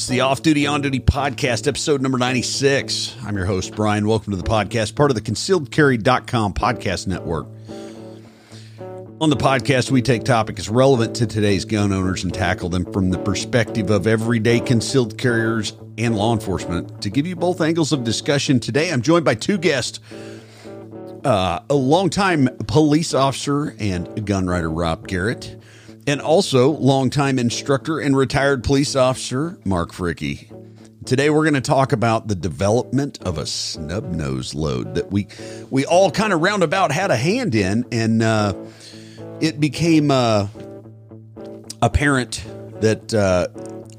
Is the Off Duty On Duty Podcast, episode number 96. I'm your host, Brian. Welcome to the podcast, part of the concealedcarry.com podcast network. On the podcast, we take topics relevant to today's gun owners and tackle them from the perspective of everyday concealed carriers and law enforcement. To give you both angles of discussion today, I'm joined by two guests uh, a longtime police officer and gun writer, Rob Garrett, and also longtime instructor and retired police officer Mark Fricke. Today we're going to talk about the development of a snub nose load that we we all kind of roundabout had a hand in, and uh, it became uh, apparent that uh,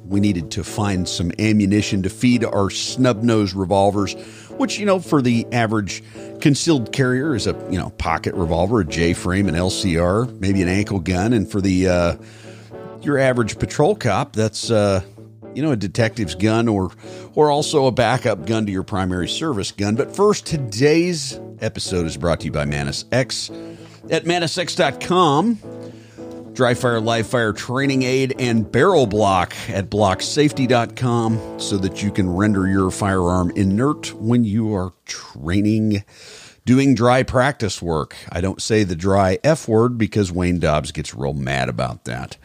we needed to find some ammunition to feed our snub nose revolvers, which you know for the average concealed carrier is a you know pocket revolver, a J frame, an LCR, maybe an ankle gun, and for the uh, your average patrol cop, that's uh, you know a detective's gun or or also a backup gun to your primary service gun. But first, today's episode is brought to you by MantisX at mantisx.com. Dry fire, live fire training aid, and Barrel Blok at blocksafety.com so that you can render your firearm inert when you are training, doing dry practice work. I don't say the dry F word because Wayne Dobbs gets real mad about that.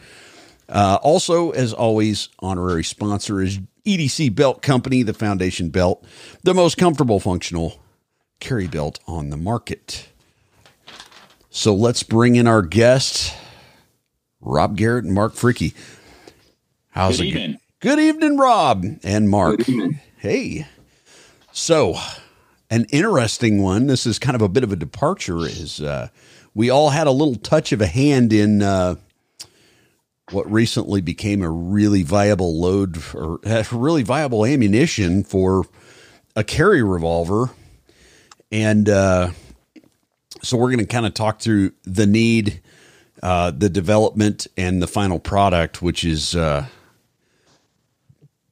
Uh, also, as always, honorary sponsor is EDC Belt Company, the foundation belt, the most comfortable, functional carry belt on the market. So let's bring in our guests. Rob Garrett and Mark Fricke. How's Good it evening. Good evening, Rob and Mark. Good evening. Hey. So, an interesting one. This is kind of a bit of a departure. Is uh, we all had a little touch of a hand in uh, what recently became a really viable load or uh, really viable ammunition for a carry revolver, and uh, so we're going to kind of talk through the need, uh, the development, and the final product, which is uh,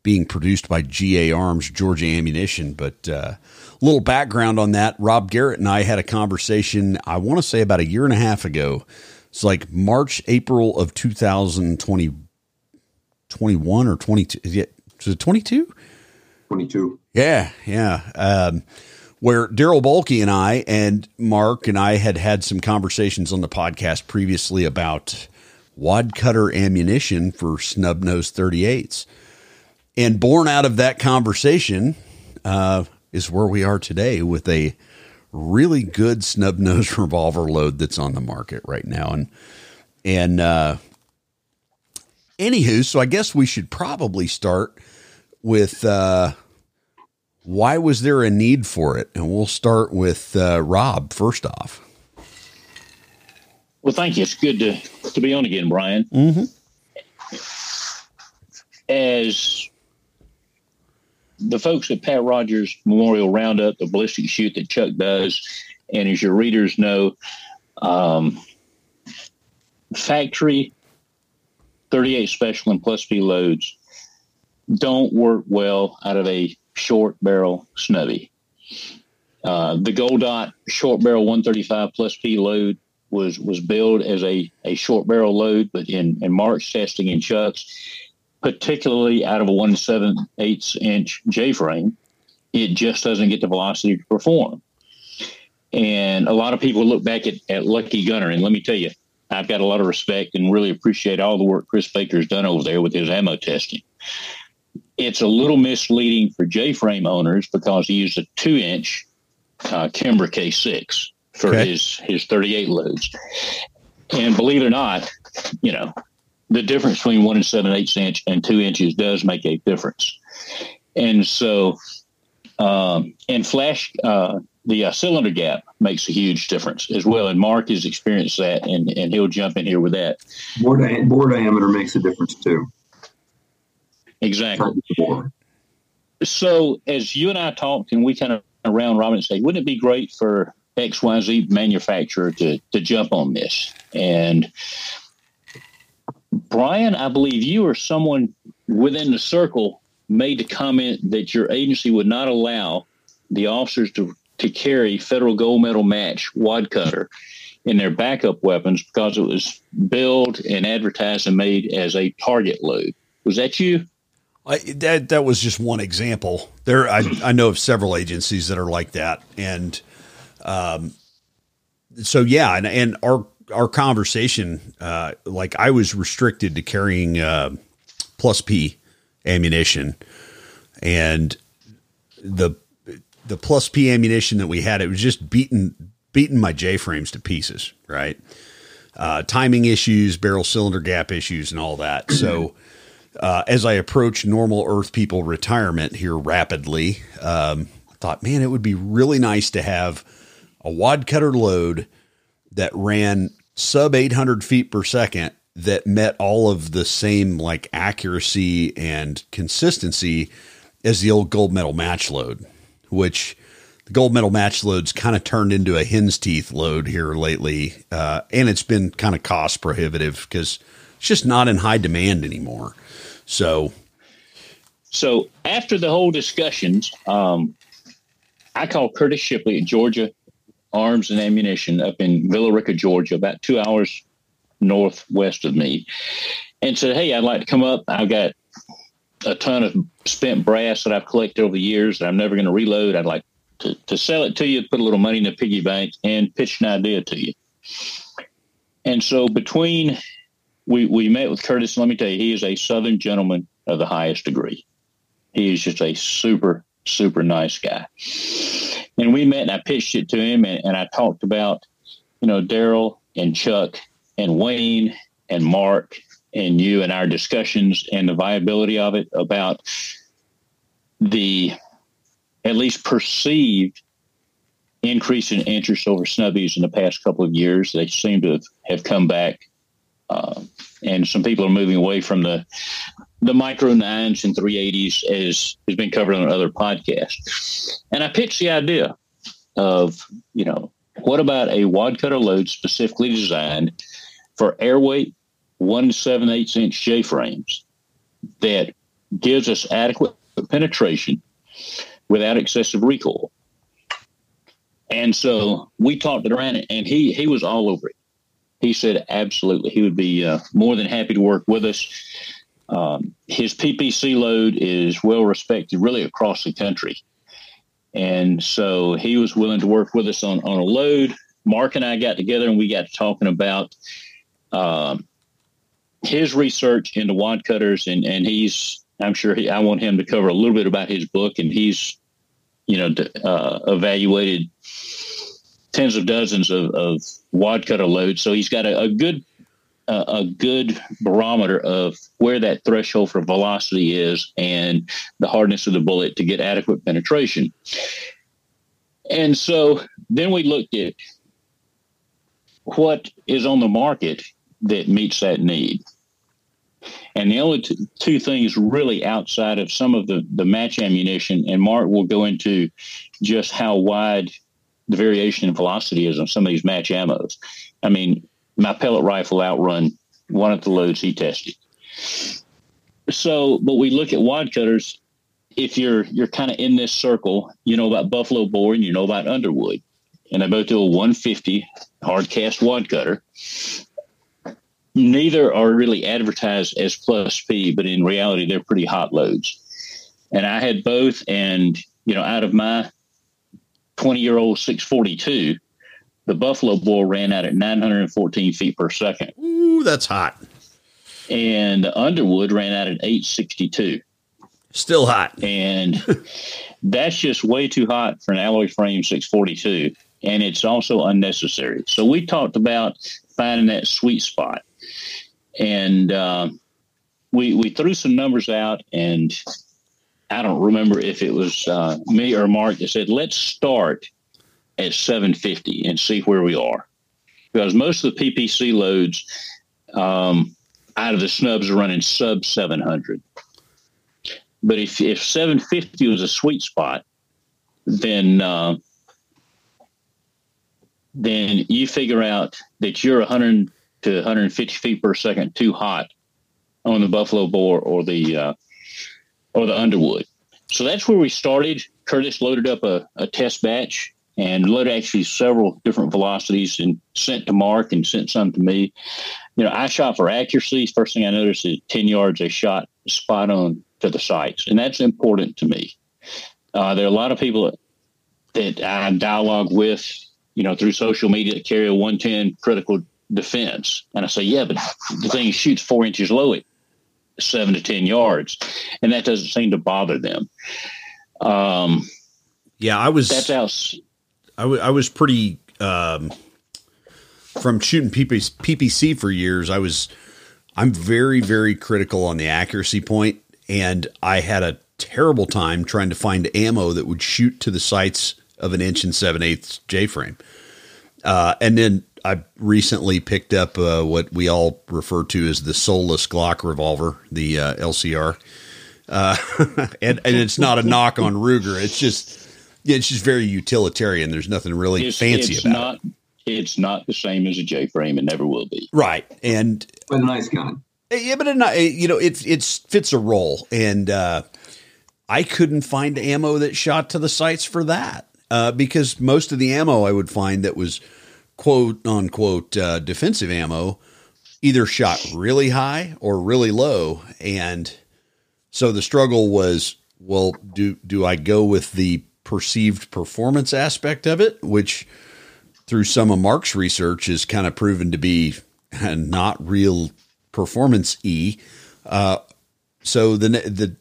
being produced by GA Arms, Georgia Ammunition. But uh, a little background on that: Rob Garrett and I had a conversation. I want to say about a year and a half ago. It's like March, April of 2020, 21 or 22. Is it, is it 22? 22. Yeah, yeah. Um, where Darryl Bolke and I and Mark and I had had some conversations on the podcast previously about wad cutter ammunition for snub nose 38s. And born out of that conversation uh, is where we are today with a really good snub nose revolver load that's on the market right now. And, and, uh, anywho, so I guess we should probably start with, uh, why was there a need for it? And we'll start with uh, Rob first off. Well, thank you. It's good to, to be on again, Brian. Mm-hmm. As the folks at Pat Rogers Memorial Roundup, the ballistic shoot that Chuck does, and as your readers know, um, factory 38 special and plus P loads don't work well out of a short barrel snubby. Uh, the Gold Dot short barrel 135 plus P load was was billed as a, a short barrel load, but in, in March testing in Chuck's, particularly out of a 1 7 eighths inch J frame, it just doesn't get the velocity to perform. And a lot of people look back at, at Lucky Gunner, and let me tell you, I've got a lot of respect and really appreciate all the work Chris Baker's done over there with his ammo testing it's a little misleading for J frame owners because he used a two inch uh, Kimber K6 for Okay. his, his 38 loads. And believe it or not, you know, the difference between one and seven eighths inch and two inches does make a difference. And so, um, and flash, uh, the uh, cylinder gap makes a huge difference as well. And Mark has experienced that, and, and he'll jump in here with that. Bore, di- bore diameter makes a difference too. Exactly. So as you and I talked, and we kind of around Robin and say, wouldn't it be great for XYZ manufacturer to to jump on this? And Brian, I believe you or someone within the circle made the comment that your agency would not allow the officers to to carry federal gold medal match wad cutter in their backup weapons because it was billed and advertised and made as a target load. Was that you? I, that that was just one example. There, I, I know of several agencies that are like that, and um, so yeah, and and our our conversation, uh, like I was restricted to carrying uh, plus P ammunition, and the the plus P ammunition that we had, it was just beating beating my J frames to pieces, right? Uh, timing issues, barrel cylinder gap issues, and all that. So uh, as I approach normal Earth people retirement here rapidly, um, I thought, man, it would be really nice to have a wad cutter load that ran sub 800 feet per second that met all of the same like accuracy and consistency as the old gold medal match load, which the gold medal match loads kind of turned into a hen's teeth load here lately. Uh, and it's been kind of cost prohibitive because it's just not in high demand anymore. So, so after the whole discussions, um, I called Curtis Shipley at Georgia Arms and Ammunition up in Villa Rica, Georgia, about two hours northwest of me, and said, "Hey, I'd like to come up. I've got a ton of spent brass that I've collected over the years that I'm never going to reload. I'd like to, to sell it to you, put a little money in the piggy bank, and pitch an idea to you." And so between we we met with Curtis. Let me tell you, he is a Southern gentleman of the highest degree. He is just a super super nice guy. And we met, and I pitched it to him, and, and I talked about, you know, Daryl and Chuck and Wayne and Mark and you and our discussions and the viability of it about the at least perceived increase in interest over snubbies in the past couple of years. They seem to have, have come back uh, and some people are moving away from the the micro nines and 380s as has been covered on other podcasts. And I pitched the idea of, you know, what about a wad cutter load specifically designed for airweight one seven eighths inch J frames that gives us adequate penetration without excessive recoil. And so we talked it around, and he he was all over it he said absolutely he would be uh, more than happy to work with us. Um, his PPC load is well respected really across the country. And so he was willing to work with us on, on a load. Mark and I got together and we got talking about um, his research into wad cutters. And, and he's, I'm sure he, I want him to cover a little bit about his book. And he's, you know, uh, evaluated tens of dozens of, of wad cutter loads. So he's got a, a good uh, a good barometer of where that threshold for velocity is and the hardness of the bullet to get adequate penetration. And so then we looked at what is on the market that meets that need. And the only t- two things really outside of some of the, the match ammunition, and Mark will go into just how wide the variation in velocity is on some of these match ammos. I mean, my pellet rifle outrun one of the loads he tested. So, but we look at wad cutters. If you're you're kind of in this circle, you know about Buffalo Bore and you know about Underwood, and they both do a 150 hard cast wad cutter. Neither are really advertised as plus P, but in reality, they're pretty hot loads. And I had both, and you know, out of my 20 year old 642, the Buffalo Bore ran out at 914 feet per second. Ooh, that's hot. And Underwood ran out at 862. Still hot. And that's just way too hot for an alloy frame 642. And it's also unnecessary. So we talked about finding that sweet spot. And uh, we, we threw some numbers out, and I don't remember if it was uh, me or Mark that said, let's start at 750 and see where we are. Because most of the PPC loads um, out of the snubs are running sub 700. But if, if 750 was a sweet spot, then uh, then you figure out that you're 100 to 150 feet per second too hot on the Buffalo Bore or the uh, or the Underwood. So that's where we started. Curtis loaded up a, a test batch and loaded actually several different velocities and sent to Mark and sent some to me. You know, I shot for accuracy. First thing I noticed is 10 yards, I shot spot on to the sights, and that's important to me. Uh, there are a lot of people that, I dialogue with, you know, through social media that carry a 110 critical defense, and I say, yeah, but the thing shoots four inches low seven to ten yards, and that doesn't seem to bother them. Um, yeah, I was that's out. I, w- I was pretty um, from shooting PPC, PPC for years. I was I'm very very critical on the accuracy point, and I had a terrible time trying to find ammo that would shoot to the sights of an inch and seven eighths J frame. Uh, and then I recently picked up uh, what we all refer to as the soulless Glock revolver, the uh, LCR, uh, and and it's not a knock on Ruger. It's just yeah, it's just very utilitarian. There's nothing really it's, fancy it's about not, it. It's not the same as a J frame, and never will be. Right, and but a nice gun. Yeah, but it, you know, it it fits a role, and uh, I couldn't find ammo that shot to the sights for that uh, because most of the ammo I would find that was quote unquote uh, defensive ammo either shot really high or really low, and so the struggle was, well, do do I go with the perceived performance aspect of it, which through some of Mark's research is kind of proven to be not real performance e. Uh, so the the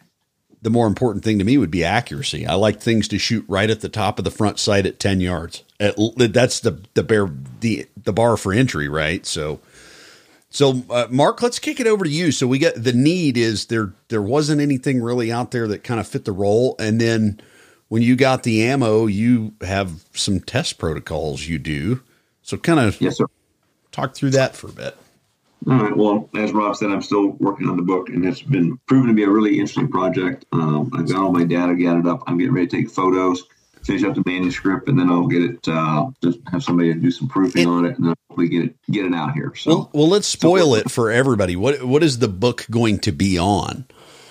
the more important thing to me would be accuracy. I like things to shoot right at the top of the front sight at ten yards. At, that's the the the the bar for entry, right? So. So, uh, Mark, let's kick it over to you. So we get the need is there. There wasn't anything really out there that kind of fit the role, and then when you got the ammo, you have some test protocols you do. So, kind of yes, sir. Talk through that for a bit. All right. Well, as Rob said, I'm still working on the book, and it's been proven to be a really interesting project. Um, I've got all my data gathered up. I'm getting ready to take photos, finish up the manuscript, and then I'll get it. Uh, just have somebody do some proofing on it, and then hopefully get it get it out here. So, well, well let's spoil so, it for everybody. What what is the book going to be on?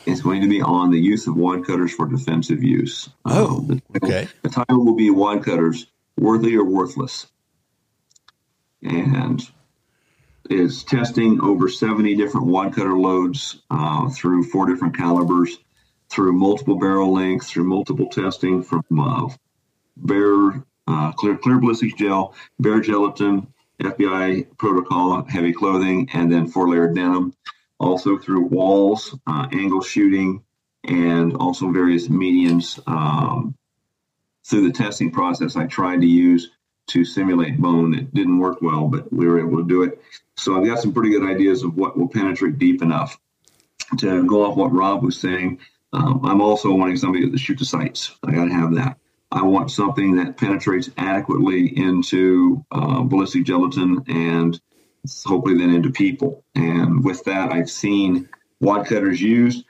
It's going to be on the use of wad cutters for defensive use. Oh, um, the title, okay. The title will be "Wad Cutters: Worthy or Worthless," and is testing over 70 different wad cutter loads uh, through four different calibers, through multiple barrel lengths, through multiple testing from uh, bare uh, clear clear ballistics gel, bare gelatin, FBI protocol, heavy clothing, and then four layer denim. Also through walls, uh, angle shooting, and also various mediums. Um, through the testing process, I tried to use to simulate bone. It didn't work well, but we were able to do it. So I've got some pretty good ideas of what will penetrate deep enough. To go off what Rob was saying, um, I'm also wanting somebody to shoot the sights. I got to have that. I want something that penetrates adequately into uh, ballistic gelatin and hopefully then into people. And with that, I've seen wad cutters used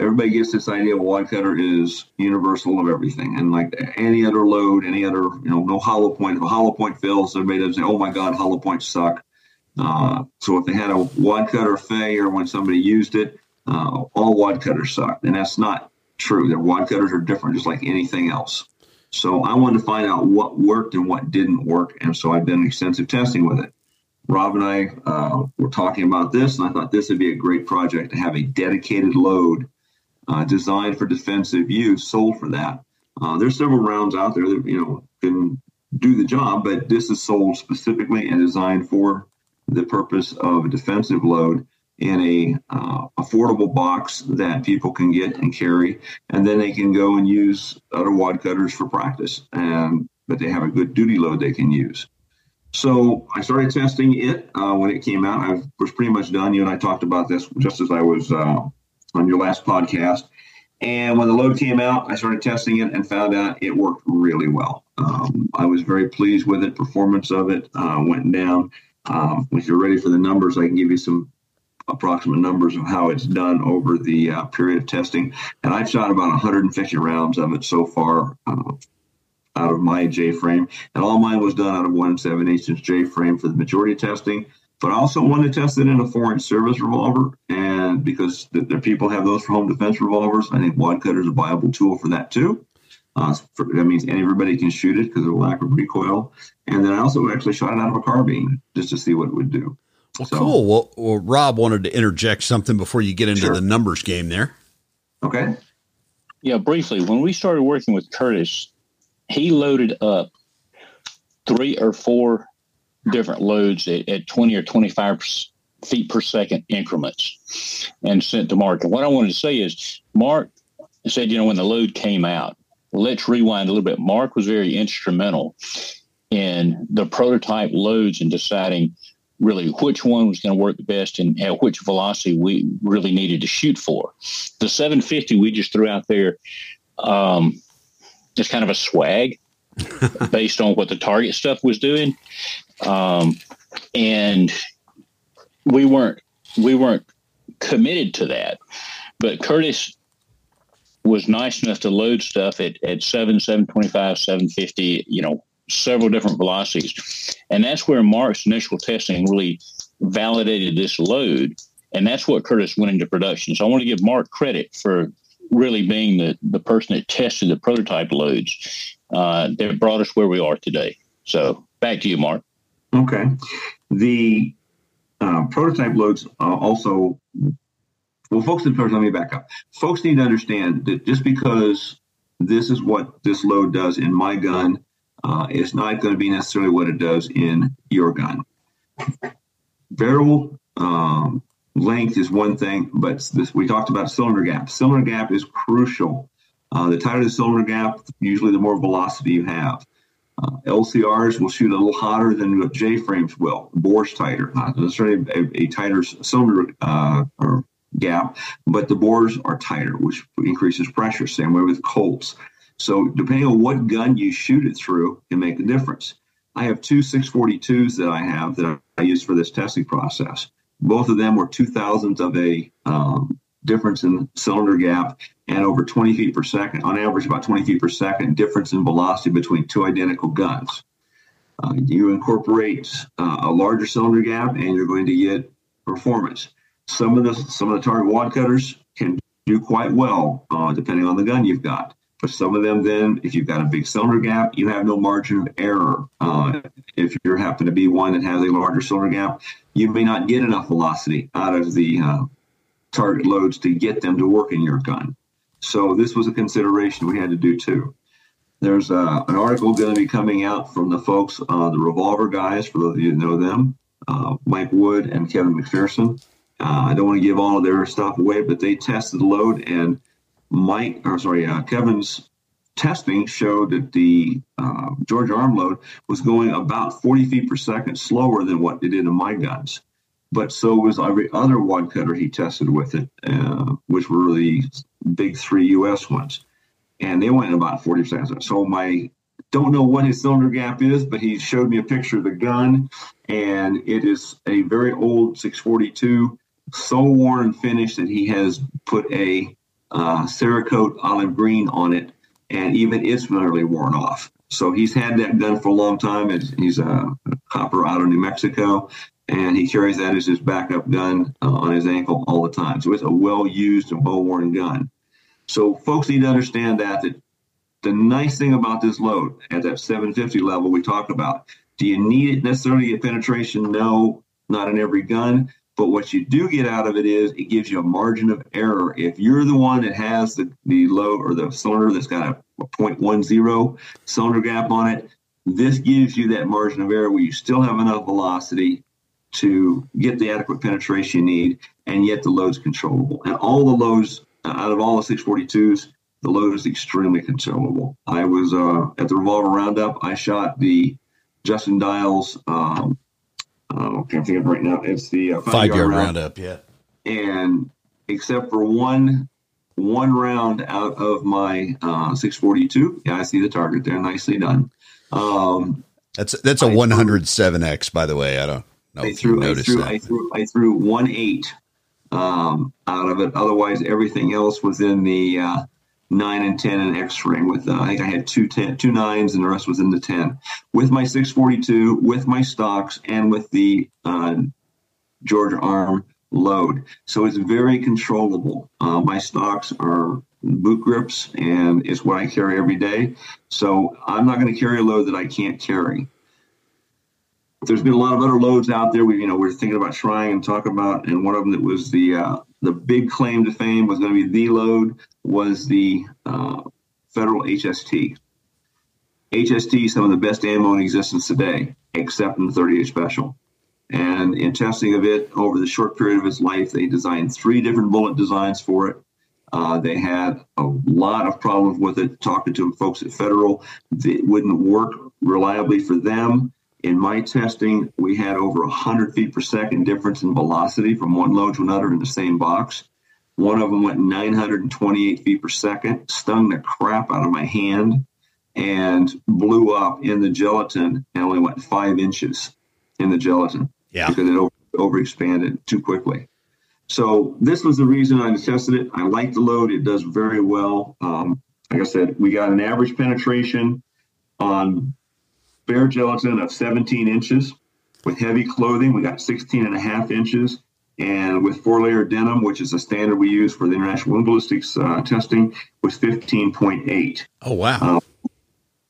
everybody gets this idea of a wad cutter is universal of everything. And like any other load, any other, you know, no hollow point. If a hollow point fails, everybody doesn't say, oh my God, hollow points suck. Uh, so if they had a wad cutter failure when somebody used it, uh, all wad cutters suck. And that's not true. Their wad cutters are different, just like anything else. So I wanted to find out what worked and what didn't work. And so I've done extensive testing with it. Rob and I uh, were talking about this, and I thought this would be a great project to have a dedicated load uh, designed for defensive use, sold for that. Uh, there's several rounds out there that you know can do the job, but this is sold specifically and designed for the purpose of a defensive load in a uh, affordable box that people can get and carry, and then they can go and use other wad cutters for practice. And but they have a good duty load they can use. So I started testing it uh, when it came out. I was pretty much done. You and I talked about this just as I was uh, on your last podcast. And when the load came out, I started testing it and found out it worked really well. Um, I was very pleased with it. Performance of it uh, went down. Um, if you're ready for the numbers, I can give you some approximate numbers of how it's done over the uh, period of testing. And I've shot about 150 rounds of it so far uh, out of my J frame. And all mine was done out of 1 7 inch J frame for the majority of testing. But I also wanted to test it in a foreign service revolver, and because the, the people have those for home defense revolvers, I think wad cutter is a viable tool for that too. Uh, for, that means everybody can shoot it because of the lack of recoil. And then I also actually shot it out of a carbine just to see what it would do. Well, so, cool. Well, well, Rob wanted to interject something before you get into sure. the numbers game there. Okay. Yeah, briefly, when we started working with Curtis, he loaded up three or four different loads at, at 20 or 25 feet per second increments and sent to Mark. And what I wanted to say is, Mark said, you know, when the load came out, let's rewind a little bit. Mark was very instrumental in the prototype loads and deciding really which one was going to work the best and at which velocity we really needed to shoot for. The 750 we just threw out there um, just kind of a swag based on what the target stuff was doing. Um, and we weren't we weren't committed to that. But Curtis was nice enough to load stuff at, at 7, 725, 750, you know, several different velocities. And that's where Mark's initial testing really validated this load. And that's what Curtis went into production. So I want to give Mark credit for really being the, the person that tested the prototype loads uh, that brought us where we are today. So back to you, Mark. Okay. The uh, prototype loads uh, also, well, folks, first, let me back up. Folks need to understand that just because this is what this load does in my gun, uh, it's not going to be necessarily what it does in your gun. Barrel um, length is one thing, but this we talked about cylinder gap. Cylinder gap is crucial. Uh, the tighter the cylinder gap, usually the more velocity you have. Uh, LCRs will shoot a little hotter than J frames will. Bore's tighter, not necessarily a, a tighter cylinder uh, or gap, but the bores are tighter, which increases pressure. Same way with Colts. So depending on what gun you shoot it through, can make a difference. I have two 642s that I have that I use for this testing process. Both of them were two thousandths of a um, difference in cylinder gap and over 20 feet per second, on average about 20 feet per second difference in velocity between two identical guns. Uh, you incorporate uh, a larger cylinder gap and you're going to get performance. Some of the some of the target wad cutters can do quite well uh, depending on the gun you've got. But some of them, then, if you've got a big cylinder gap, you have no margin of error. Uh, if you happen to be one that has a larger cylinder gap, you may not get enough velocity out of the uh, target loads to get them to work in your gun. So this was a consideration we had to do too. There's uh, an article going to be coming out from the folks, uh, the Revolver guys, for those of you who know them, uh, Mike Wood and Kevin McPherson. Uh, I don't want to give all of their stuff away, but they tested the load, and Mike, or sorry, uh, Kevin's testing showed that the uh, Georgia arm load was going about 40 feet per second slower than what it did in my guns but so was every other wad cutter he tested with it, uh, which were the big three U.S. ones, and they went in about 40 seconds. So my don't know what his cylinder gap is, but he showed me a picture of the gun, and it is a very old 642, so worn and finished that he has put a uh, Cerakote olive green on it, and even it's nearly worn off. So he's had that gun for a long time. He's a copper out of New Mexico, and he carries that as his backup gun uh, on his ankle all the time. So it's a well used and well worn gun. So folks need to understand that that the nice thing about this load at that 750 level we talked about, do you need it necessarily to get penetration? No, not in every gun. But what you do get out of it is it gives you a margin of error. If you're the one that has the, the load or the cylinder that's got a, a 0.10 cylinder gap on it, this gives you that margin of error where you still have enough velocity to get the adequate penetration you need, and yet the load's controllable. And all the loads out of all the 642s, the load is extremely controllable. I was uh, at the Revolver Roundup. I shot the Justin Dials. Um, uh, I can't think of it right now. It's the uh, five, five yard, yard roundup. Yeah. And except for one one round out of my uh, 642, yeah, I see the target there. Nicely done. Um, that's that's a 107x, by the way. I don't no, I threw, I threw, I threw, I threw one eight um, out of it. Otherwise, everything else was in the uh, nine and ten and X ring. With uh, I think I had two ten, two nines, and the rest was in the ten. With my six forty two, with my stocks, and with the uh, Georgia arm load. So it's very controllable. Uh, my stocks are boot grips, and it's what I carry every day. So I'm not going to carry a load that I can't carry there's been a lot of other loads out there. We, you know, we're thinking about trying and talking about, and one of them that was the uh, the big claim to fame was going to be the load was the uh, federal HST. HST some of the best ammo in existence today, except in the 38 Special. And in testing of it over the short period of its life, they designed three different bullet designs for it. Uh, they had a lot of problems with it. Talking to folks at Federal, it wouldn't work reliably for them. In my testing, we had over 100 feet per second difference in velocity from one load to another in the same box. One of them went 928 feet per second, stung the crap out of my hand, and blew up in the gelatin and only went five inches in the gelatin yeah. because it over, overexpanded too quickly. So this was the reason I tested it. I like the load; it does very well. Um, like I said, we got an average penetration on bare gelatin of 17 inches. With heavy clothing, we got 16 and a half inches. And with four layer denim, which is a standard we use for the international wound ballistics uh, testing, was 15.8. Oh, wow.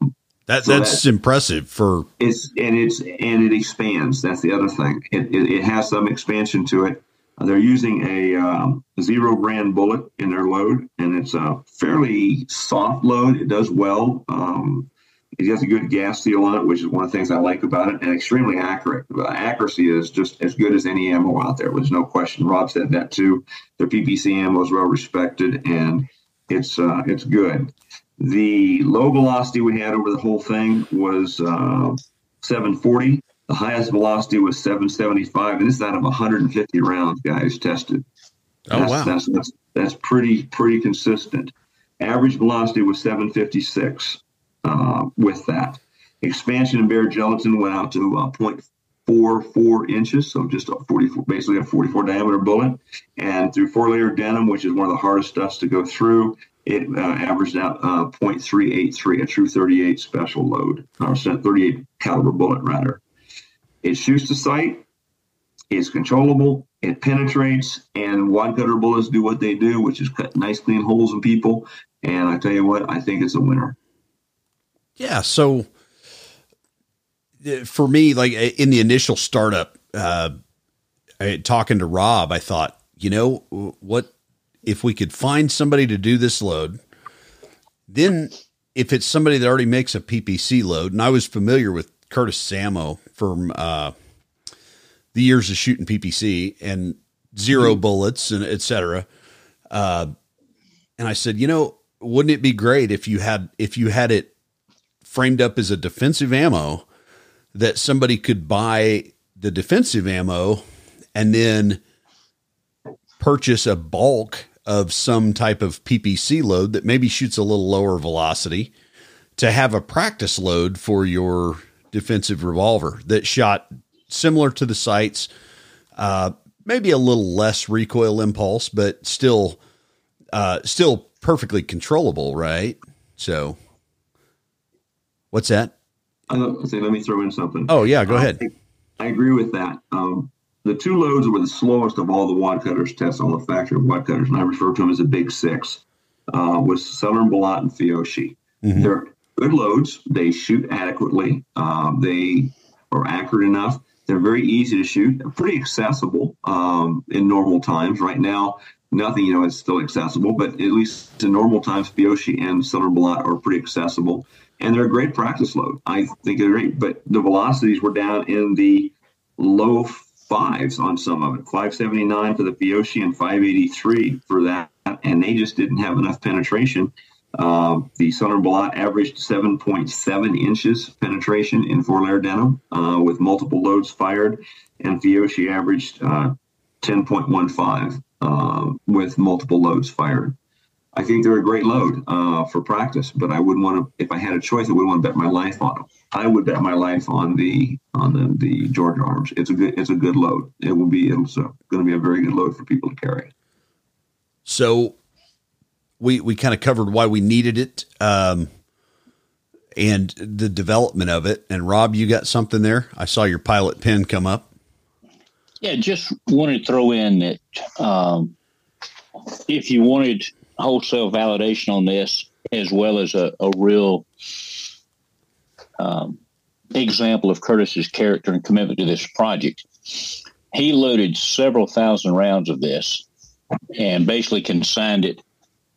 Um, that, so that's, impressive for it's and it's and it expands. That's the other thing. It, it, it has some expansion to it. Uh, they're using a um, zero brand bullet in their load, and it's a fairly soft load. It does well. Um, it has a good gas seal on it, which is one of the things I like about it, and extremely accurate. The accuracy is just as good as any ammo out there. There's no question. Rob said that too. Their PPC ammo is well respected, and it's uh, it's good. The low velocity we had over the whole thing was uh, 740. The highest velocity was 775, and this is out of 150 rounds, guys tested. Oh that's, wow, that's, that's that's pretty pretty consistent. Average velocity was 756 uh, with that. Expansion in bare gelatin went out to uh, 0.44 inches, so just a 44, basically a 44 diameter bullet. And through four layer denim, which is one of the hardest stuffs to go through, it uh, averaged out uh, 0.383, a true 38 special load, or 38 caliber bullet rather. It shoots to sight, it's controllable, it penetrates, and wad cutter bullets do what they do, which is cut nice clean holes in people. And I tell you what, I think it's a winner. Yeah. So uh, for me, like uh, in the initial startup, uh, talking to Rob, I thought, you know, what if we could find somebody to do this load? Then, if it's somebody that already makes a PPC load, and I was familiar with Curtis Samo from uh, the years of shooting PPC and 0 mm-hmm. bullets and etc. Uh, and I said, you know, wouldn't it be great if you had if you had it framed up as a defensive ammo that somebody could buy the defensive ammo and then purchase a bulk of some type of PPC load that maybe shoots a little lower velocity to have a practice load for your defensive revolver that shot similar to the sights, uh, maybe a little less recoil impulse, but still, uh, still perfectly controllable, right? So What's that? Uh, say, let me throw in something. Oh yeah, go ahead. I, I agree with that. Um, the two loads were the slowest of all the wad cutters tests on the factory of wad cutters, and I refer to them as the big six. Uh, was Sellier & Bellot and Fiocchi. Mm-hmm. They're good loads. They shoot adequately. Um, they are accurate enough. They're very easy to shoot. They're pretty accessible um, in normal times. Right now, nothing you know is still accessible, but at least in normal times, Fiocchi and Sellier & Bellot are pretty accessible and they're a great practice load. I think they're great, but the velocities were down in the low fives on some of it 579 for the Fiocchi and 583 for that, and they just didn't have enough penetration. Uh, the Sellier & Bellot averaged 7.7 inches penetration in four layer denim uh, with multiple loads fired, and Fiocchi averaged uh, 10.15 uh, with multiple loads fired. I think they're a great load uh, for practice, but I wouldn't want to. If I had a choice, I wouldn't want to bet my life on them. I would bet my life on the on the, the Georgia Arms. It's a good it's a good load. It will be it's going to be a very good load for people to carry. So, we we kind of covered why we needed it, um, and the development of it. And Rob, you got something there? I saw your pilot pen come up. Yeah, just wanted to throw in that um, if you wanted wholesale validation on this, as well as a, a real um, example of Curtis's character and commitment to this project. He loaded several thousand rounds of this and basically consigned it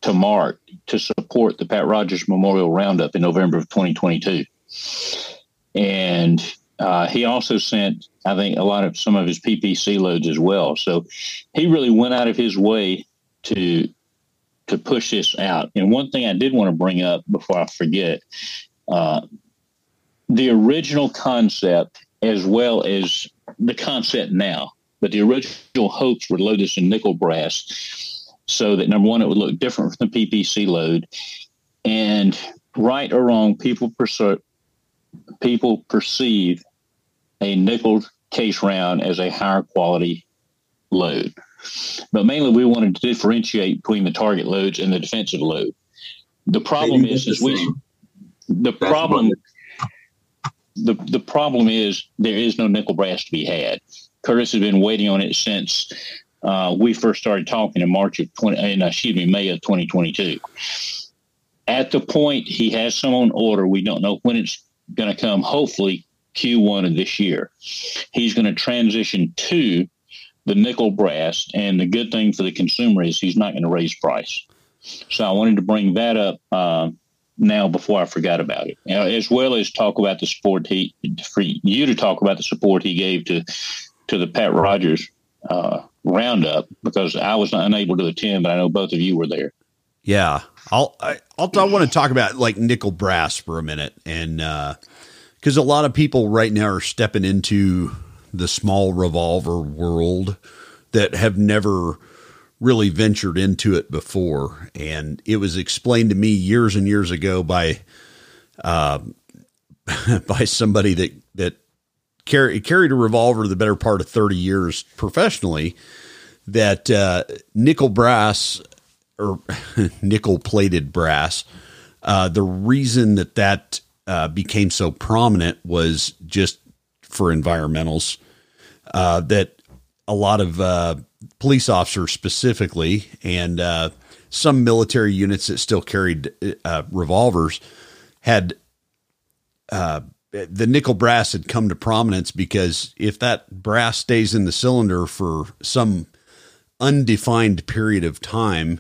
to Mark to support the Pat Rogers Memorial Roundup in November of 2022. And uh, he also sent, I think, a lot of some of his PPC loads as well. So he really went out of his way to to push this out. And one thing I did want to bring up before I forget, uh, the original concept as well as the concept now, but the original hopes were load this in nickel brass so that number one, it would look different from the PPC load. And right or wrong, people perceive people perceive a nickel case round as a higher quality load. But mainly, we wanted to differentiate between the target loads and the defensive load. The problem is, is we the That's problem the the problem is there is no nickel brass to be had. Curtis has been waiting on it since uh, we first started talking in March of twenty, in, uh, excuse me, May of 2022. At the point he has some on order, we don't know when it's going to come. Hopefully, Q1 of this year. He's going to transition to the nickel brass. And the good thing for the consumer is he's not going to raise price. So I wanted to bring that up uh, now before I forgot about it, you know, as well as talk about the support he for you to talk about the support he gave to to the Pat Rogers uh, roundup because I was unable to attend, but I know both of you were there. Yeah, I'll I, I'll I want to talk about like nickel brass for a minute, and because uh, a lot of people right now are stepping into the small revolver world that have never really ventured into it before. And it was explained to me years and years ago by uh, by somebody that that carry, carried a revolver the better part of 30 years professionally that uh, nickel brass or nickel plated brass uh, the reason that that uh, became so prominent was just for environmentals uh, that a lot of uh, police officers specifically and uh, some military units that still carried uh, revolvers had uh, the nickel brass had come to prominence because if that brass stays in the cylinder for some undefined period of time,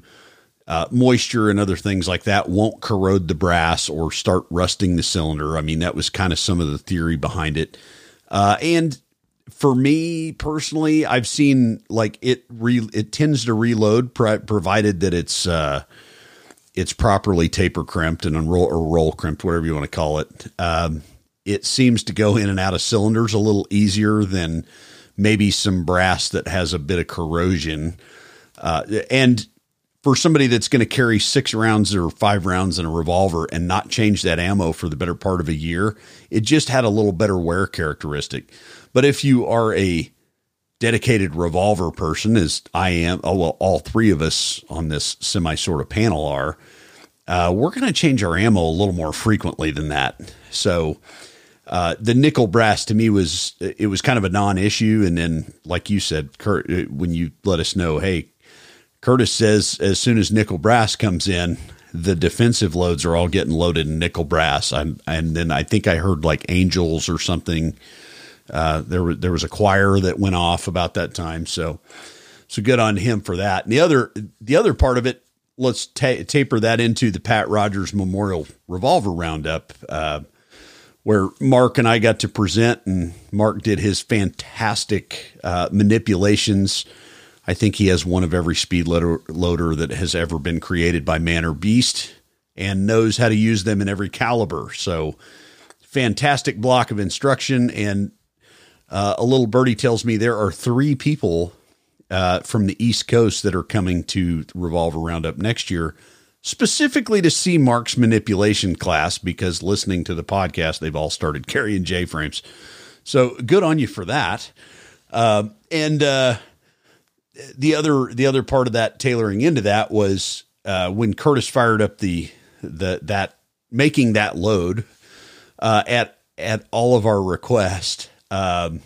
uh, moisture and other things like that won't corrode the brass or start rusting the cylinder. I mean, that was kind of some of the theory behind it. Uh, and for me personally, I've seen like it re it tends to reload provided that it's uh it's properly taper crimped and unroll or roll crimped, whatever you want to call it. Um, it seems to go in and out of cylinders a little easier than maybe some brass that has a bit of corrosion. Uh, and for somebody that's going to carry six rounds or five rounds in a revolver and not change that ammo for the better part of a year, it just had a little better wear characteristic. But if you are a dedicated revolver person, as I am, oh, well, all three of us on this semi sort of panel are, uh, we're going to change our ammo a little more frequently than that. So, uh, the nickel brass to me was it was kind of a non-issue, and then like you said, Kurt, uh, when you let us know, hey, Curtis says as soon as nickel brass comes in, the defensive loads are all getting loaded in nickel brass. I'm, and then I think I heard like angels or something uh, there was there was a choir that went off about that time, so so good on him for that. And the other the other part of it, let's ta- taper that into the Pat Rogers Memorial Revolver Roundup, uh, where Mark and I got to present, and Mark did his fantastic uh, manipulations. I think he has one of every speed loader, loader that has ever been created by man or beast, and knows how to use them in every caliber. So fantastic block of instruction and uh, a little birdie tells me there are three people uh, from the East Coast that are coming to Revolver Roundup next year, specifically to see Mark's manipulation class because listening to the podcast, they've all started carrying J frames. So good on you for that. Uh, and uh, the other the other part of that tailoring into that was uh, when Curtis fired up the the that making that load uh, at at all of our requests um,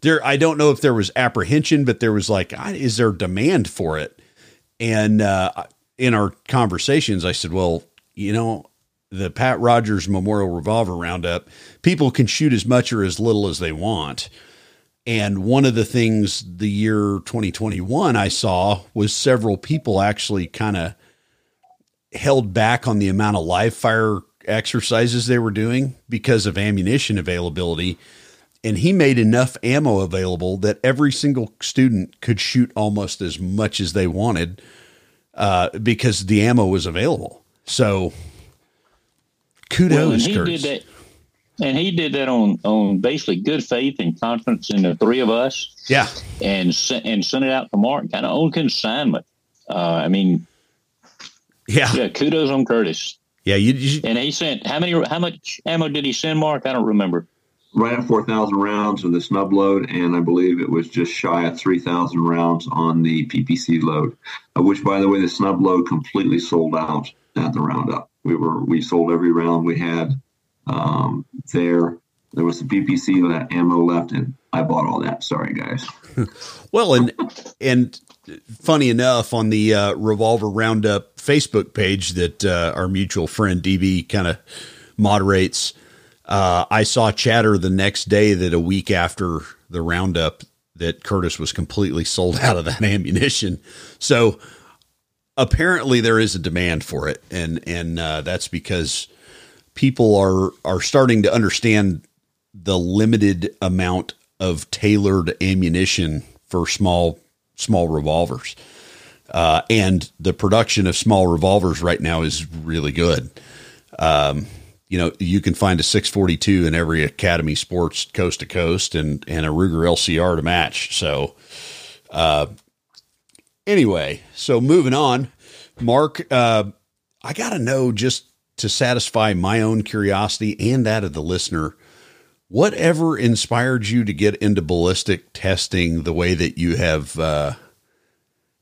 there, I don't know if there was apprehension, but there was like, is there demand for it? And uh, in our conversations, I said, well, you know, the Pat Rogers Memorial Revolver Roundup, people can shoot as much or as little as they want. And one of the things the year 2021 I saw was several people actually kind of held back on the amount of live fire exercises they were doing because of ammunition availability. And he made enough ammo available that every single student could shoot almost as much as they wanted uh, because the ammo was available. So kudos, well, and he Curtis. Did that, and he did that on on basically good faith and confidence in the three of us. Yeah, and and sent it out to Mark kind of on consignment. Uh, I mean, yeah, yeah. Kudos on Curtis. Yeah, you, you, and he sent how many? How much ammo did he send, Mark? I don't remember. Right at four thousand rounds of the snub load, and I believe it was just shy of three thousand rounds on the PPC load, which, by the way, the snub load completely sold out at the roundup. We were we sold every round we had um, there. There was the PPC that ammo left, and I bought all that. Sorry, guys. well, and and funny enough, on the uh, Revolver Roundup Facebook page that uh, our mutual friend DB kind of moderates, uh, I saw chatter the next day that a week after the Roundup that Curtis was completely sold out of that ammunition. So apparently there is a demand for it, and and uh, that's because people are are starting to understand the limited amount of tailored ammunition for small small revolvers. Uh, and the production of small revolvers right now is really good. Um, you know, you can find a 642 in every Academy Sports coast to coast and, and a Ruger LCR to match. So, uh, anyway, so moving on, Mark, uh, I got to know just to satisfy my own curiosity and that of the listener whatever inspired you to get into ballistic testing the way that you have uh,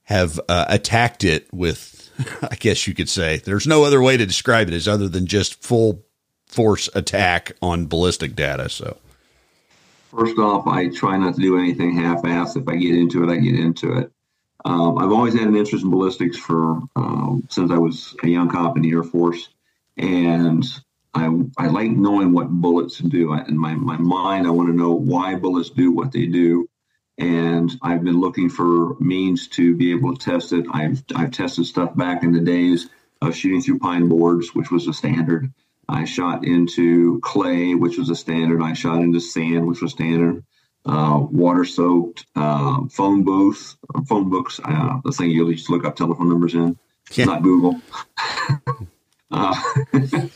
have uh, attacked it with I guess you could say there's no other way to describe it as other than just full force attack on ballistic data so first off I try not to do anything half-assed if I get into it I get into it um, I've always had an interest in ballistics for um, since I was a young cop in the Air Force and I, I like knowing what bullets do. In my, my mind, I want to know why bullets do what they do. And I've been looking for means to be able to test it. I've, I've tested stuff back in the days of shooting through pine boards, which was a standard. I shot into clay, which was a standard. I shot into sand, which was standard. Uh, water soaked uh, phone booth, phone books. Uh, the thing you just look up telephone numbers in, yeah. not Google. uh,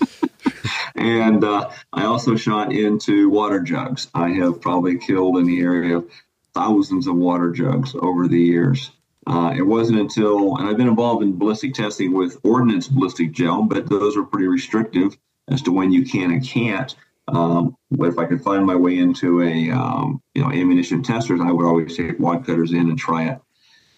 and uh, I also shot into water jugs. I have probably killed in the area of thousands of water jugs over the years. Uh, it wasn't until, and I've been involved in ballistic testing with ordnance ballistic gel, but those are pretty restrictive as to when you can and can't. Um, but if I could find my way into a, um, you know, ammunition testers, I would always take wad cutters in and try it.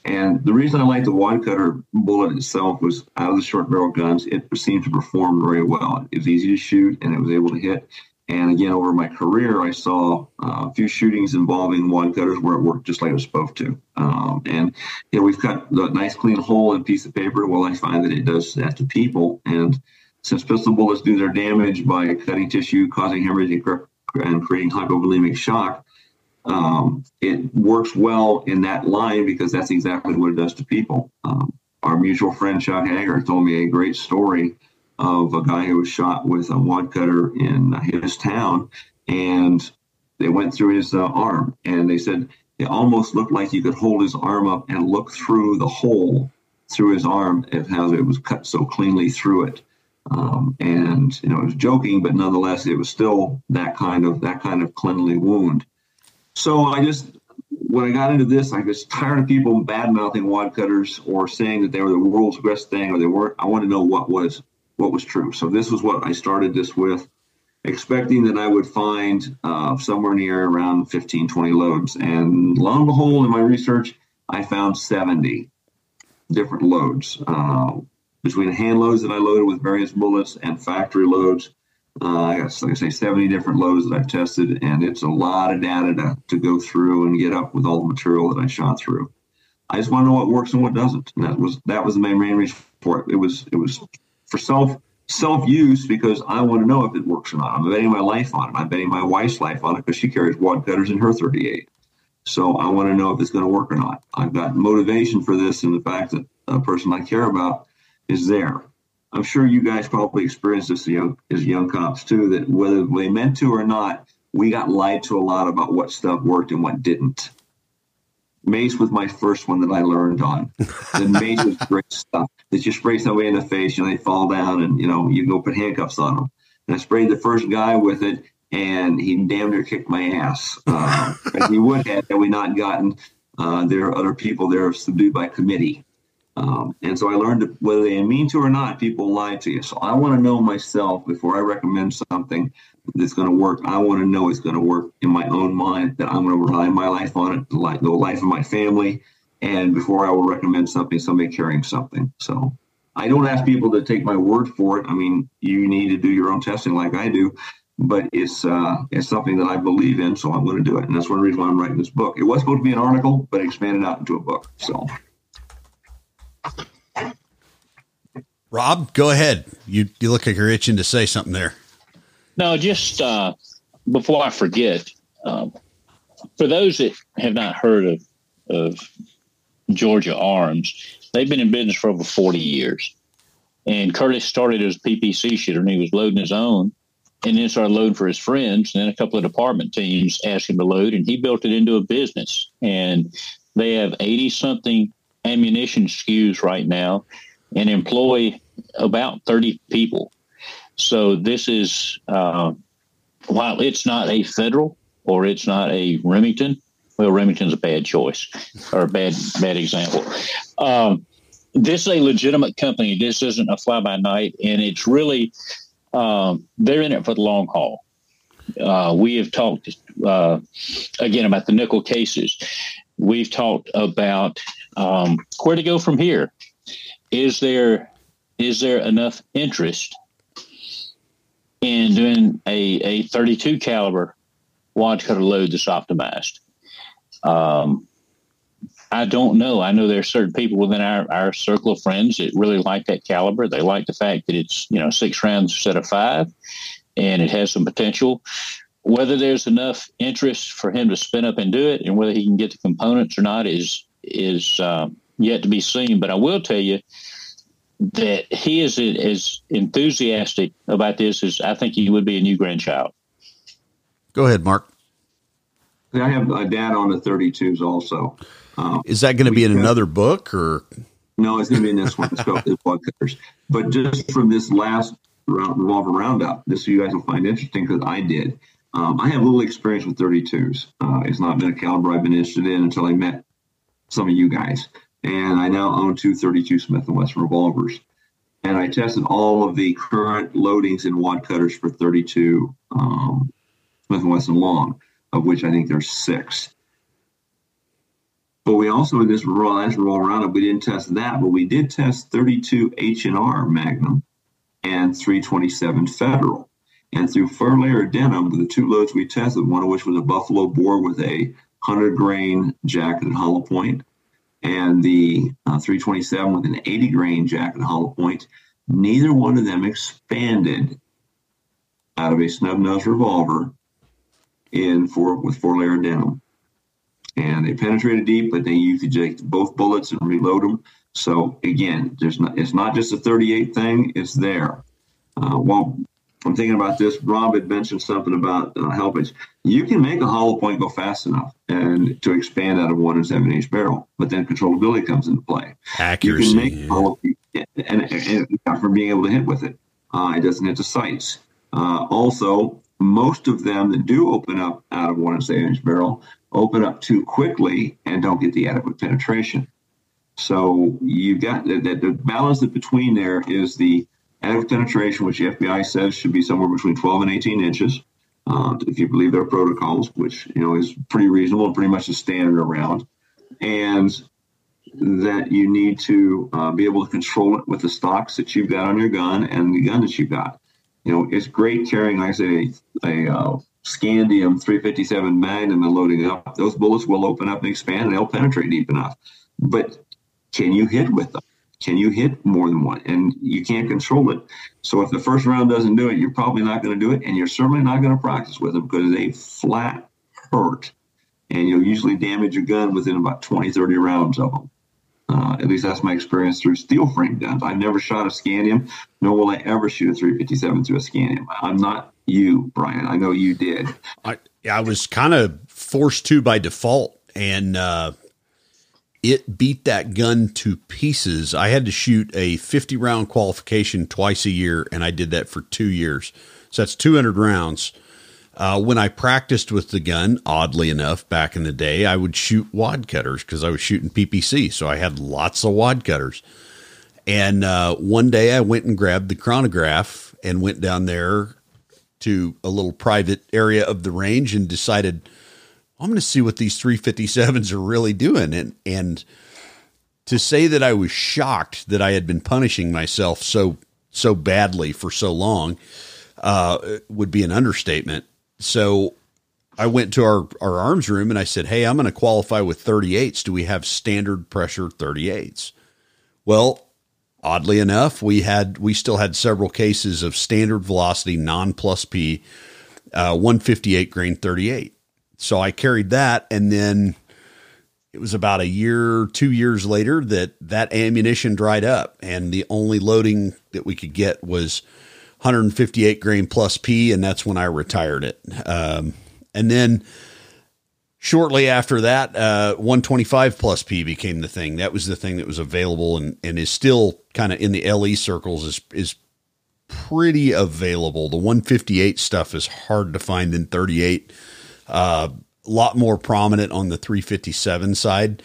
And the reason I like the wad cutter bullet itself was out of the short barrel guns, it seemed to perform very well. It was easy to shoot and it was able to hit. And again, over my career, I saw uh, a few shootings involving wad cutters where it worked just like it was supposed to. Um, and you know, we've got the nice clean hole in piece of paper. Well, I find that it does that to people. And since pistol bullets do their damage by cutting tissue, causing hemorrhage, and creating hypovolemic shock, um, it works well in that line because that's exactly what it does to people. Um, our mutual friend Chuck Haggard told me a great story of a guy who was shot with a wad cutter in his town, and they went through his uh, arm, and they said it almost looked like you could hold his arm up and look through the hole through his arm of how it was cut so cleanly through it. Um, and you know, it was joking, but nonetheless, it was still that kind of that kind of cleanly wound. So I just, when I got into this, I was tired of people bad mouthing wad cutters or saying that they were the world's best thing or they weren't. I wanted to know what was what was true. So this was what I started this with, expecting that I would find uh, somewhere near around 15, 20 loads. And lo and behold, in my research, I found 70 different loads. Uh, between hand loads that I loaded with various bullets and factory loads, uh, I got, like I say, 70 different loads that I've tested, and it's a lot of data to, to go through and get up with all the material that I shot through. I just want to know what works and what doesn't. And that was that was the main main reason for it. It was it was for self self use because I want to know if it works or not. I'm betting my life on it. I'm betting my wife's life on it because she carries wad cutters in her 38. So I want to know if it's going to work or not. I've got motivation for this and the fact that a person I care about is there. I'm sure you guys probably experienced this as young, as young cops too, that whether they meant to or not, we got lied to a lot about what stuff worked and what didn't. Mace was my first one that I learned on. The mace was great stuff. That you spray somebody in the face, you know, they fall down and, you know, you go put handcuffs on them. And I sprayed the first guy with it and he damn near kicked my ass. Uh, he would have had we not gotten uh, there are other people there subdued by committee. Um, and so I learned that whether they mean to or not, people lie to you. So I want to know myself before I recommend something that's going to work. I want to know it's going to work in my own mind, that I'm going to rely my life on it, the life, of my family. And before I will recommend something, somebody carrying something. So I don't ask people to take my word for it. I mean, you need to do your own testing like I do but it's uh, it's something that I believe in, so I'm going to do it, and that's one reason why I'm writing this book. It was supposed to be an article, but expanded out into a book. So, Rob, go ahead. You you look like you're itching to say something there. No, just uh, before I forget, um, for those that have not heard of of Georgia Arms, they've been in business for over 40 years. And Curtis started as a PPC shooter, and he was loading his own and then started loading for his friends. And then a couple of department teams asked him to load, and he built it into a business. And they have 80 something ammunition SKUs right now and employ about 30 people. So this is, uh, while it's not a federal or it's not a Remington, well, Remington's a bad choice or a bad bad example. Um, this is a legitimate company. This isn't a fly by night, and it's really um, they're in it for the long haul. Uh, we have talked uh, again about the nickel cases. We've talked about um, where to go from here. Is there is there enough interest in doing a, a 32 caliber wad cutter load that's optimized? Um, I don't know. I know there are certain people within our, our circle of friends that really like that caliber. They like the fact that it's, you know, six rounds instead of five and it has some potential. Whether there's enough interest for him to spin up and do it and whether he can get the components or not is is um, yet to be seen. But I will tell you that he is as enthusiastic about this as I think he would be a new grandchild. Go ahead, Mark. I have a dad on the 32s also. Um, Is that going to be in another book or? No, it's going to be in this one. It's called Blood Cutters. But just from this last round, revolver roundup, this you guys will find interesting because I did. Um, I have little experience with 32s. Uh, it's not been a caliber I've been interested in until I met some of you guys. And I now own two 32 Smith & Wesson revolvers. And I tested all of the current loadings in wad cutters for 32 um, Smith & Wesson long, of which I think there's six. But we also in this last raw roundup, we didn't test that, but we did test 32 H&R Magnum and 327 Federal. And through fur layer denim, the two loads we tested, one of which was a buffalo bore with a 100 grain jacketed hollow point, and the uh, 327 with an 80 grain jacketed hollow point, neither one of them expanded out of a snub nose revolver in four with four layer denim and they penetrated deep, but then you could take both bullets and reload them. So again, there's not it's not just a 38 thing; it's there. Uh, well, I'm thinking about this. Rob had mentioned something about uh, helpage. You can make a hollow point go fast enough and to expand out of one and seven inch barrel, but then controllability comes into play. Accuracy. You can make hollow and, and, and, from being able to hit with it. Uh, it doesn't hit the sights. Uh, also, most of them that do open up out of one and seven inch barrel open up too quickly and don't get the adequate penetration. So you've got the, the, the balance between there is the adequate penetration, which the FBI says should be somewhere between 12 and 18 inches, uh, if you believe their protocols, which you know is pretty reasonable and pretty much the standard around, and that you need to uh, be able to control it with the stocks that you've got on your gun and the gun that you've got. You know, it's great carrying, like I say, a, a uh, Scandium 357 Magnum and loading up, those bullets will open up and expand and they'll penetrate deep enough. But can you hit with them? Can you hit more than one? And you can't control it. So if the first round doesn't do it, you're probably not going to do it, and you're certainly not going to practice with them because they flat hurt. and you'll usually damage your gun within about 20, 30 rounds of them. Uh, at least that's my experience through steel frame guns. I've never shot a scandium, nor will I ever shoot a 357 through a scandium. I'm not you, Brian. I know you did. I I was kind of forced to by default, and uh, it beat that gun to pieces. I had to shoot a 50 round qualification twice a year, and I did that for two years. So that's 200 rounds. Uh, when I practiced with the gun, oddly enough, back in the day, I would shoot wad cutters because I was shooting PPC. So I had lots of wad cutters. And uh, one day I went and grabbed the chronograph and went down there to a little private area of the range and decided I'm going to see what these 357s are really doing. And, and to say that I was shocked that I had been punishing myself so, so badly for so long, uh, would be an understatement. So I went to our, our arms room and I said, Hey, I'm going to qualify with 38s. Do we have standard pressure 38s? Well, oddly enough, we had, we still had several cases of standard velocity non plus P, uh, 158 grain 38. So I carried that. And then it was about a year, two years later that that ammunition dried up and the only loading that we could get was 158 grain plus P, and that's when I retired it. Um, and then shortly after that, uh, 125 plus P became the thing. That was the thing that was available and, and is still kind of in the LE circles is is pretty available. The 158 stuff is hard to find in 38. Uh, a lot more prominent on the 357 side.